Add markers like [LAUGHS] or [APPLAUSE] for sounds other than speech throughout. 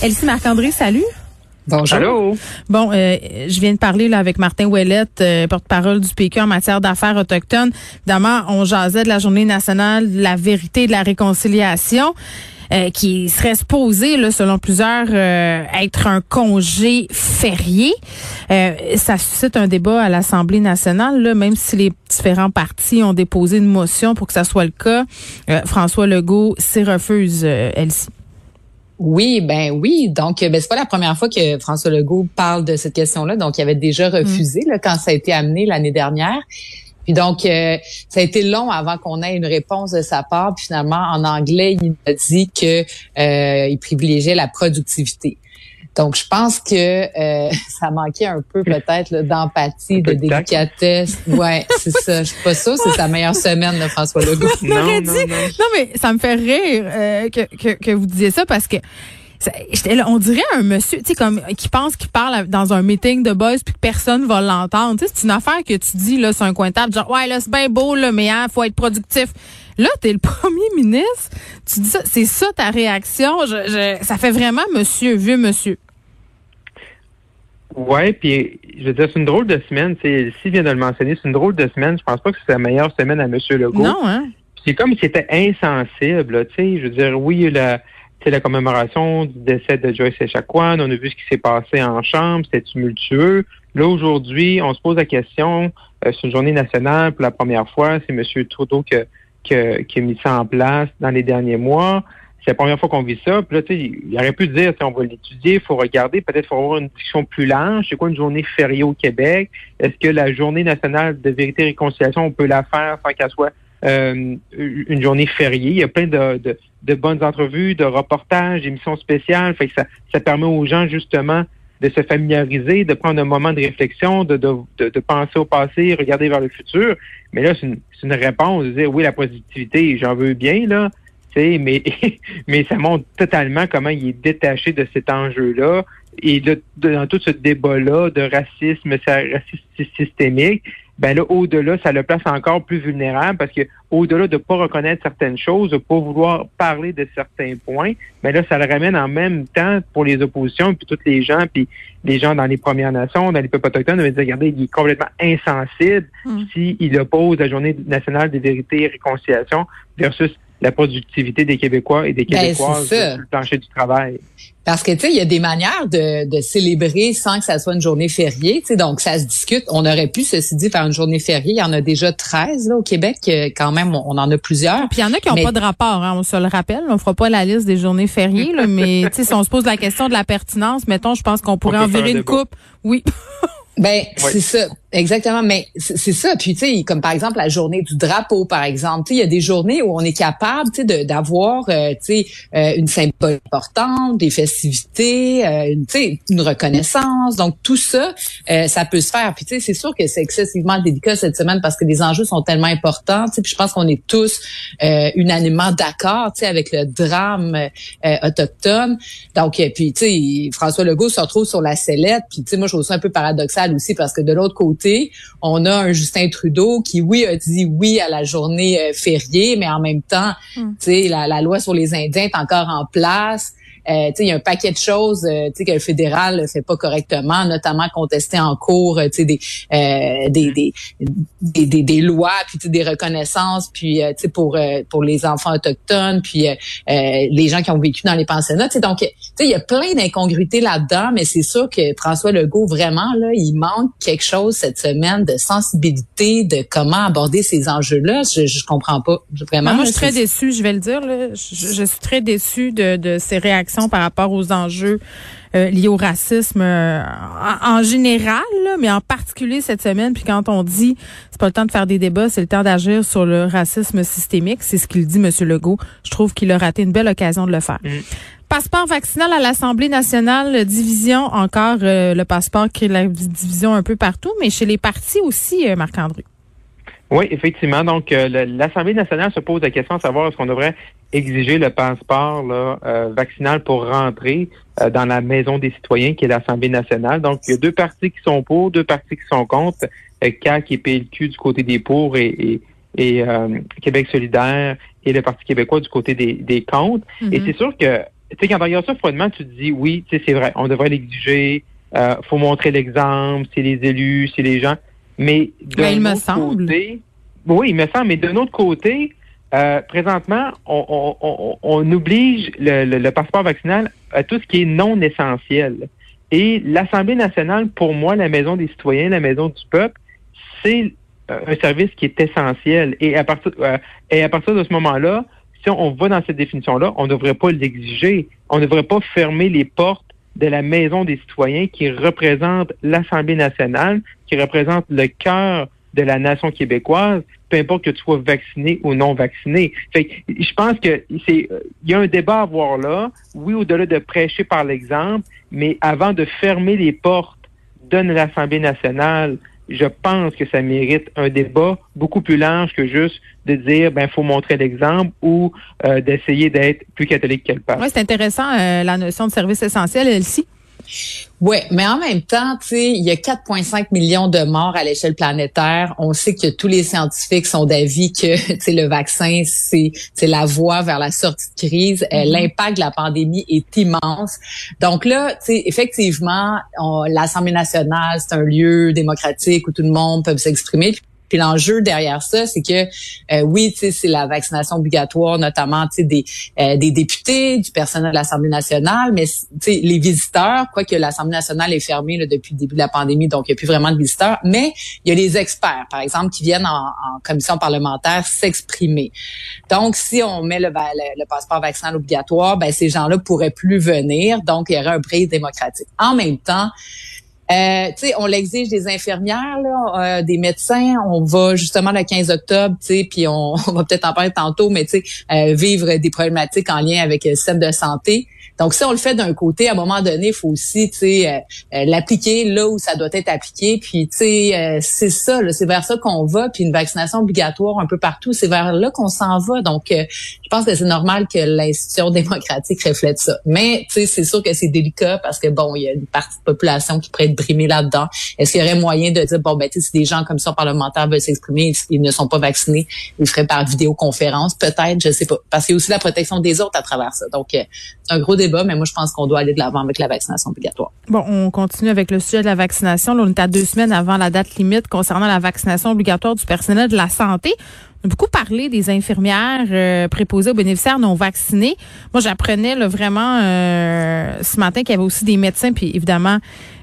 Elsie Marc-André, salut. Bonjour. Allô? Bon, euh, je viens de parler là, avec Martin Ouellette, euh, porte-parole du PQ en matière d'affaires autochtones. Évidemment, on jasait de la Journée nationale de la vérité et de la réconciliation. Euh, qui serait supposé, là, selon plusieurs, euh, être un congé férié. Euh, ça suscite un débat à l'Assemblée nationale, là, même si les différents partis ont déposé une motion pour que ça soit le cas. François Legault s'y refuse, Elsie. Oui, ben oui. Donc, ben c'est pas la première fois que François Legault parle de cette question-là. Donc, il avait déjà refusé là, quand ça a été amené l'année dernière. Puis donc, euh, ça a été long avant qu'on ait une réponse de sa part. Puis finalement, en anglais, il a dit que euh, il privilégiait la productivité. Donc, je pense que euh, [LAUGHS] ça manquait un peu peut-être d'empathie, de délicatesse. Ouais, c'est ça. Je suis pas sûre c'est sa meilleure semaine de François Legault. non, non, non, non, mais ça me fait rire que, que, que vous disiez ça parce que on dirait un monsieur, tu sais, comme qui pense qu'il parle dans un meeting de boys puis que personne va l'entendre. Tu sais, c'est une affaire que tu dis là sur un coin de table, genre ouais là c'est bien beau là, mais hein, faut être productif. Là, t'es le [LAUGHS] premier ministre, tu dis ça, c'est ça ta réaction? Je, ça fait vraiment monsieur, vieux monsieur. Ouais, puis je veux dire, c'est une drôle de semaine. Si vient de le mentionner, c'est une drôle de semaine. Je pense pas que c'est la meilleure semaine à Monsieur Legault. Non, hein? C'est comme si c'était insensible. Tu sais, je veux dire, oui, la c'est la commémoration du décès de Joyce Echaquan. On a vu ce qui s'est passé en chambre, c'était tumultueux. Là, aujourd'hui, on se pose la question, euh, c'est une journée nationale pour la première fois, c'est M. Trudeau qui, qui, a mis ça en place dans les derniers mois. C'est la première fois qu'on vit ça. Puis là, tu sais, il aurait pu dire, on va l'étudier, il faut regarder, peut-être faut avoir une discussion plus large. C'est quoi une journée fériée au Québec? Est-ce que la journée nationale de vérité et réconciliation, on peut la faire sans qu'elle soit euh, une journée fériée. Il y a plein de, de, bonnes entrevues, de reportages, d'émissions spéciales. Fait que ça, ça permet aux gens justement de se familiariser, de prendre un moment de réflexion, de, de, de, penser au passé, regarder vers le futur. Mais là, c'est une, une, réponse de dire oui, la positivité, j'en veux bien, là. Mais, [LAUGHS] mais ça montre totalement comment il est détaché de cet enjeu-là. Et dans tout ce débat-là de racisme, racisme systémique, ben là, au-delà, ça le place encore plus vulnérable parce que au-delà de pas reconnaître certaines choses, de pas vouloir parler de certains points, ben là, ça le ramène en même temps pour les oppositions, puis tous les gens, puis les gens dans les Premières Nations, dans les peuples autochtones, de dire, regardez, il est complètement insensible mm. s'il oppose la Journée nationale des vérités et réconciliation versus la productivité des Québécois et des ben, Québécoises sur le plancher du travail. Parce que, tu sais, il y a des manières de, de, célébrer sans que ça soit une journée fériée, tu sais, donc ça se discute. On aurait pu, ceci dit, faire une journée fériée. Il y en a déjà 13 là, au Québec, quand même, on en a plusieurs. Puis il y en a qui n'ont pas de rapport, hein, on se le rappelle. On fera pas la liste des journées fériées, là, mais [LAUGHS] tu sais, si on se pose la question de la pertinence, mettons, je pense qu'on pourrait en virer une coupe. Oui. Ben, c'est ça. Exactement, mais c'est ça. Puis tu sais, comme par exemple la journée du drapeau, par exemple, tu sais, il y a des journées où on est capable, tu sais, d'avoir, euh, tu sais, euh, une symbole importante, des festivités, euh, tu sais, une reconnaissance. Donc tout ça, ça peut se faire. Puis tu sais, c'est sûr que c'est excessivement délicat cette semaine parce que les enjeux sont tellement importants. Tu sais, puis je pense qu'on est tous unanimement d'accord, tu sais, avec le drame autochtone. Donc puis tu sais, François Legault se retrouve sur la sellette. Puis tu sais, moi je trouve ça un peu paradoxal aussi parce que de l'autre côté on a un Justin Trudeau qui, oui, a dit oui à la journée euh, fériée, mais en même temps, hmm. tu sais, la, la, loi sur les Indiens est encore en place. Euh, il y a un paquet de choses euh, que le fédéral fait pas correctement, notamment contester en cours euh, des, euh, des, des, des, des, des, lois, puis des reconnaissances, puis euh, pour pour les enfants autochtones, puis les gens qui ont vécu dans les pensionnats. Donc, il y a plein d'incongruités là-dedans, mais c'est sûr que François Legault, vraiment, là, il manque quelque chose cette semaine de sensibilité, de comment aborder ces enjeux-là. Je, je comprends pas. Vraiment. moi, je suis très déçue, je vais le dire. Là. Je, je suis très déçue de, de ces réactions par rapport aux enjeux euh, liés au racisme euh, en, général, mais en particulier cette semaine. Puis quand on dit c'est pas le temps de faire des débats, c'est le temps d'agir sur le racisme systémique, c'est ce qu'il dit, Monsieur Legault. Je trouve qu'il a raté une belle occasion de le faire. Mm. Passeport vaccinal à l'Assemblée nationale, division encore, euh, le passeport crée la division un peu partout, mais chez les partis aussi, Marc-André. Oui, effectivement. Donc, l'Assemblée nationale se pose la question de savoir est-ce qu'on devrait exiger le passeport là, euh, vaccinal pour rentrer euh, dans la maison des citoyens, qui est l'Assemblée nationale. Donc, il y a deux partis qui sont pour, deux partis qui sont contre. Euh, CAQ et PLQ du côté des pour et, et, et Québec solidaire et le Parti québécois du côté des, des contre. Et mm-hmm. c'est sûr que tu sais, quand tu regardes ça froidement, tu te dis, oui, tu sais, c'est vrai, on devrait l'exiger, euh, faut montrer l'exemple, c'est les élus, c'est les gens. Mais de ben, il me semble. Côté, oui, il me semble, mais d'un autre côté, euh, présentement, on, on, on, oblige le, le, passeport vaccinal à tout ce qui est non essentiel. Et l'Assemblée nationale, pour moi, la maison des citoyens, la maison du peuple, c'est euh, un service qui est essentiel. Et à partir, euh, et à partir de ce moment-là, si on va dans cette définition-là, on ne devrait pas l'exiger. On ne devrait pas fermer les portes de la maison des citoyens qui représente l'Assemblée nationale, qui représente le cœur de la nation québécoise, peu importe que tu sois vacciné ou non vacciné. Fait je pense que c'est il y a un débat à avoir là. Oui, au-delà de prêcher par l'exemple, mais avant de fermer les portes de l'Assemblée nationale, je pense que ça mérite un débat beaucoup plus large que juste de dire ben faut montrer l'exemple ou euh, d'essayer d'être plus catholique qu'elle part. Oui, c'est intéressant euh, la notion de service essentiel, elle-ci. Oui, mais en même temps, tu sais, il y a 4,5 millions de morts à l'échelle planétaire. On sait que tous les scientifiques sont d'avis que, [LAUGHS] tu sais, le vaccin, c'est c'est la voie vers la sortie de crise. Euh, mm-hmm. L'impact de la pandémie est immense. Donc là, tu sais, effectivement, l'Assemblée nationale, c'est un lieu démocratique où tout le monde peut s'exprimer. Puis l'enjeu derrière ça, c'est que euh, oui, c'est la vaccination obligatoire, notamment des euh, des députés, du personnel de l'Assemblée nationale, mais les visiteurs, quoique l'Assemblée nationale est fermée là, depuis le début de la pandémie, donc il n'y a plus vraiment de visiteurs. Mais il y a les experts, par exemple, qui viennent en, commission parlementaire s'exprimer. Donc si on met le, le, passeport vaccinal obligatoire, ben ces gens-là pourraient plus venir, donc il y aurait un brise démocratique. En même temps. Euh, on l'exige des infirmières, là, euh, des médecins. On va justement le 15 octobre, puis on, [LAUGHS] on, va peut-être en parler tantôt, mais euh, vivre des problématiques en lien avec le système de santé. Donc, si on le fait d'un côté, à un moment donné, il faut aussi euh, euh, l'appliquer là où ça doit être appliqué. Puis, tu sais, euh, c'est ça, c'est vers ça qu'on va. Puis une vaccination obligatoire un peu partout, c'est vers là qu'on s'en va. Donc, je pense que c'est normal que l'institution [LAUGHS] démocratique reflète ça. Mais, tu sais, c'est sûr que c'est délicat parce que, bon, il y a une partie de la population qui pourrait être brimée là-dedans. Est-ce qu'il y aurait moyen de dire, bon, ben, tu sais, si des gens comme ça parlementaires veulent s'exprimer, ils ne sont pas vaccinés, ils feraient par vidéoconférence, peut-être, je sais pas. Parce qu'il y a aussi la protection des autres à travers ça. Donc, c'est un gros débat mais moi, je pense qu'on doit aller de l'avant avec la vaccination obligatoire. Bon, on continue avec le sujet de la vaccination. Là, on est à deux semaines avant la date limite concernant la vaccination obligatoire du personnel de la santé. On a beaucoup parlé des infirmières euh, préposées aux bénéficiaires non vaccinés. Moi, j'apprenais vraiment euh, ce matin qu'il y avait aussi des médecins, puis évidemment,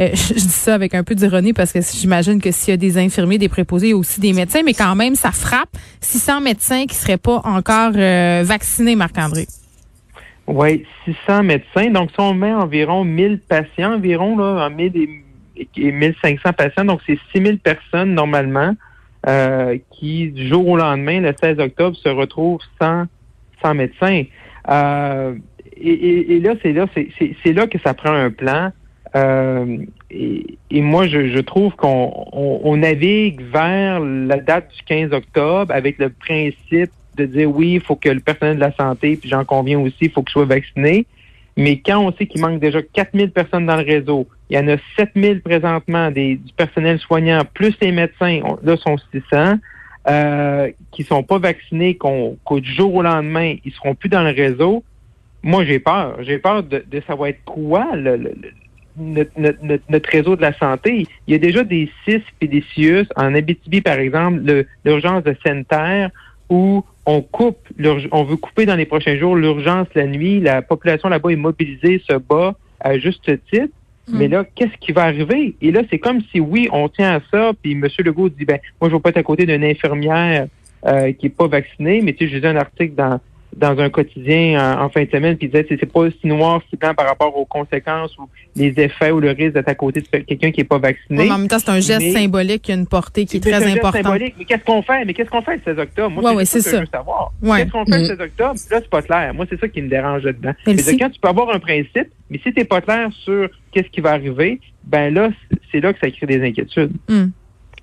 euh, [LAUGHS] je dis ça avec un peu d'ironie parce que j'imagine que s'il y a des infirmiers, des préposés, il y a aussi des médecins, mais quand même, ça frappe 600 médecins qui seraient pas encore vaccinés, Marc-André. Oui, 600 médecins. Donc, si on met environ 1000 patients, environ, là, 1000 et, 1500 patients, donc c'est 6000 personnes normalement euh, qui, du jour au lendemain, le 16 octobre, se retrouvent sans, sans médecin. Euh, et, là, c'est là, c'est là que ça prend un plan. Euh, et, moi, je, je trouve qu'on on navigue vers la date du 15 octobre avec le principe de dire oui, il faut que le personnel de la santé, puis j'en conviens aussi, il faut qu'il soit vacciné. Mais quand on sait qu'il manque déjà 4000 personnes dans le réseau, il y en a 7000 présentement des, du personnel soignant, plus les médecins, là sont 600, euh, qui sont pas vaccinés, qu'on, qu'au jour au lendemain, ils seront plus dans le réseau. Moi, j'ai peur. J'ai peur de, de savoir être quoi le, notre, notre, notre, réseau de la santé. Il y a déjà des CIS et. En Abitibi, par exemple, l'urgence de sanitaire où on coupe, on veut couper dans les prochains jours l'urgence la nuit, la population là-bas est mobilisée, se bat à juste titre. Mais là, qu'est-ce qui va arriver? Et là, c'est comme si, oui, on tient à ça, puis M. Legault dit, ben, moi, je ne veux pas être à côté d'une infirmière euh, qui n'est pas vaccinée, mais tu sais, j'ai lu un article dans dans un quotidien en, fin de semaine, puis il disait c'est pas si noir, si blanc par rapport aux conséquences ou les effets ou le risque d'être à côté de quelqu'un qui est pas vacciné. en même temps, c'est un geste symbolique qui a une portée qui est, très importante. symbolique. Mais qu'est-ce qu'on fait? Mais qu'est-ce qu'on fait le 16 octobre? Moi, c'est ça, que je veux savoir. Qu'est-ce qu'on fait le 16 mm. octobre? Là, c'est pas clair. Moi, c'est ça qui me dérange dedans. C'est quand tu peux avoir un principe, mais si t'es pas clair sur qu'est-ce qui va arriver, ben là, c'est là que ça crée des inquiétudes. Mm.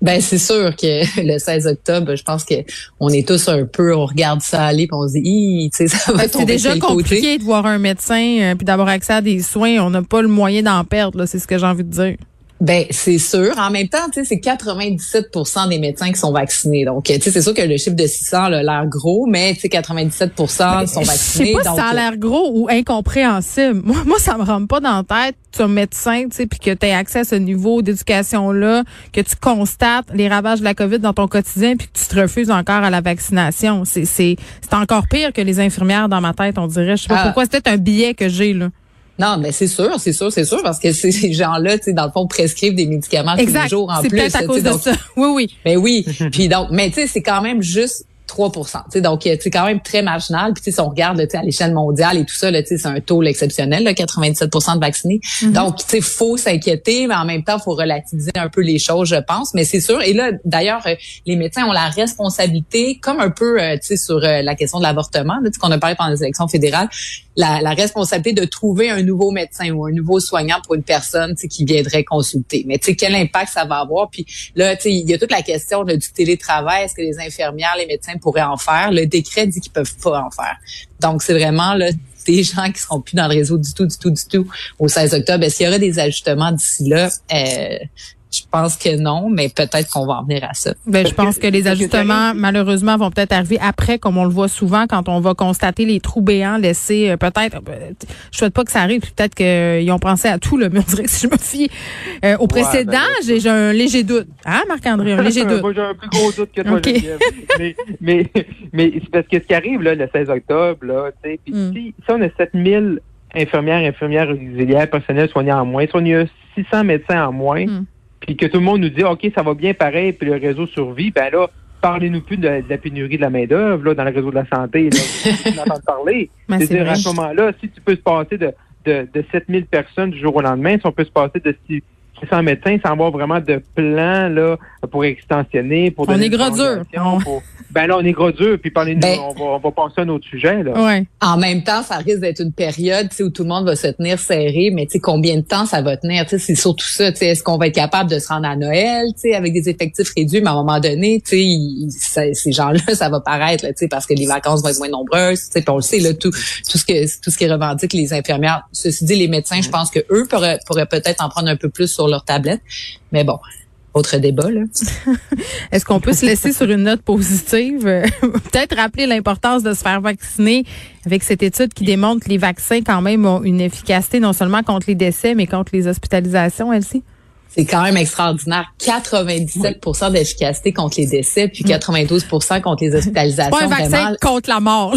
Ben c'est sûr que [LAUGHS] le 16 octobre, je pense que on est tous un peu, on regarde ça aller, puis on se dit, tu sais, ça va C'est déjà compliqué de voir un médecin euh, puis d'avoir accès à des soins. On n'a pas le moyen d'en perdre. C'est ce que j'ai envie de dire. Ben c'est sûr. En même temps, tu sais, c'est 97% des médecins qui sont vaccinés. Donc, tu sais, c'est sûr que le chiffre de 600 a l'air gros, mais tu sais, 97% sont vaccinés. Je sais pas si ça a l'air gros ou incompréhensible. Moi, moi, ça me rentre pas dans la tête. Tu es médecin, tu sais, puis que tu as accès à ce niveau d'éducation là, que tu constates les ravages de la COVID dans ton quotidien, puis que tu te refuses encore à la vaccination. C'est c'est c'est encore pire que les infirmières dans ma tête, on dirait. Je sais pas ah. pourquoi. C'était un billet que j'ai là. Non, mais c'est sûr, c'est sûr, c'est sûr, parce que ces gens-là, tu sais, dans le fond, prescrivent des médicaments tous les jours en plus. C'est peut-être à cause de ça. [LAUGHS] Oui, oui. Mais ben oui. [LAUGHS] Puis donc, mais tu sais, c'est quand même juste 3% Donc, c'est quand même très marginal. Puis, si on regarde à l'échelle mondiale et tout ça, c'est un taux exceptionnel, là, 97 de vaccinés. Mm-hmm. Donc, il faut s'inquiéter, mais en même temps, il faut relativiser un peu les choses, je pense. Mais c'est sûr. Et là, d'ailleurs, euh, les médecins ont la responsabilité, comme un peu euh, sur euh, la question de l'avortement, qu'on a parlé pendant les élections fédérales, la, la, responsabilité de trouver un nouveau médecin ou un nouveau soignant pour une personne qui viendrait consulter. Mais quel impact ça va avoir? Puis là, il y a toute la question du télétravail. Est-ce que les infirmières, les médecins pourraient en faire? Le décret dit qu'ils peuvent pas en faire. Donc, c'est vraiment là des [LAUGHS] gens qui seront plus dans le réseau du tout, du tout, du tout au 16 octobre. Est-ce qu'il y aura des ajustements d'ici là? Euh, je pense que non, mais peut-être qu'on va en venir à ça. Ben, je pense que les ajustements, malheureusement, vont peut-être arriver après, comme on le voit souvent, quand on va constater les trous béants laissés. Euh, peut-être, euh, je souhaite pas que ça arrive. Peut-être qu'ils ont pensé à tout, là, mais on dirait que si je me fie euh, au précédent, ben, j'ai un léger doute. Hein, Marc-André, un léger [LAUGHS] doute. Moi, j'ai un plus gros doute que toi, [LAUGHS] mais, mais, mais c'est parce que ce qui arrive, là, le 16 octobre, là, tu sais, puis mm. si, si on a 7000 infirmières, infirmières auxiliaires, personnels soignants en moins, si on a 600 médecins en moins, mm puis que tout le monde nous dit OK, ça va bien pareil, puis le réseau survit, ben là, parlez-nous plus de, la pénurie de la main-d'œuvre dans le réseau de la santé. Là, [LAUGHS] on parler. Ben, C'est-à-dire, à ce moment-là, si tu peux se passer de, de, de 7000 personnes du jour au lendemain, si on peut se passer de 600 médecins sans avoir vraiment de plan là, pour extensionner, pour On est gros dur. Ben là, on est gros dur, puis parlez ben, on, va, on va passer à un autre sujet. Là. Ouais. En même temps, ça risque d'être une période où tout le monde va se tenir serré, mais combien de temps ça va tenir? C'est surtout ça. Est-ce qu'on va être capable de se rendre à Noël avec des effectifs réduits, mais à un moment donné, ça, ces gens-là, [LAUGHS] ça va paraître là, parce que les vacances vont être moins nombreuses. Puis on le sait, là, tout, tout, ce que tout ce qui revendique les infirmières. Ceci dit, les médecins, je pense que eux pourraient, pourraient peut-être en prendre un peu plus sur leur tablette. Mais bon, autre débat. Là. [LAUGHS] Est-ce qu'on peut se laisser sur une note positive? [LAUGHS] Peut-être rappeler l'importance de se faire vacciner avec cette étude qui démontre que les vaccins quand même ont une efficacité non seulement contre les décès, mais contre les hospitalisations, Elsie? C'est quand même extraordinaire. 97 d'efficacité contre les décès, puis 92% contre les hospitalisations. Pas un vaccin contre la mort.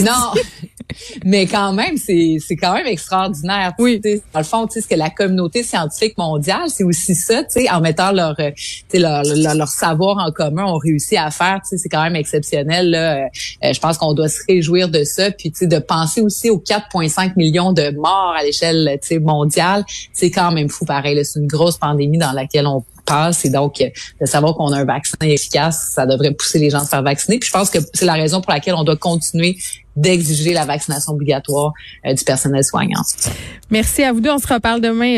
non, [LAUGHS] mais quand même, c'est c'est quand même extraordinaire. Oui. Dans le fond, tu sais, ce que la communauté scientifique mondiale, c'est aussi ça, tu sais, en mettant leur, euh, leur, leur, leur, savoir en commun, ont réussi à faire. Tu sais, c'est quand même exceptionnel. Là. Euh, je pense qu'on doit se réjouir de ça, puis tu sais, de penser aussi aux 4,5 millions de morts à l'échelle tu sais, mondiale, c'est quand même fou. Pareil, c'est une grosse pandémie dans laquelle on passe et donc de savoir qu'on a un vaccin efficace, ça devrait pousser les gens à se faire vacciner. Puis je pense que c'est la raison pour laquelle on doit continuer d'exiger la vaccination obligatoire euh, du personnel soignant. Merci à vous deux. On se reparle demain,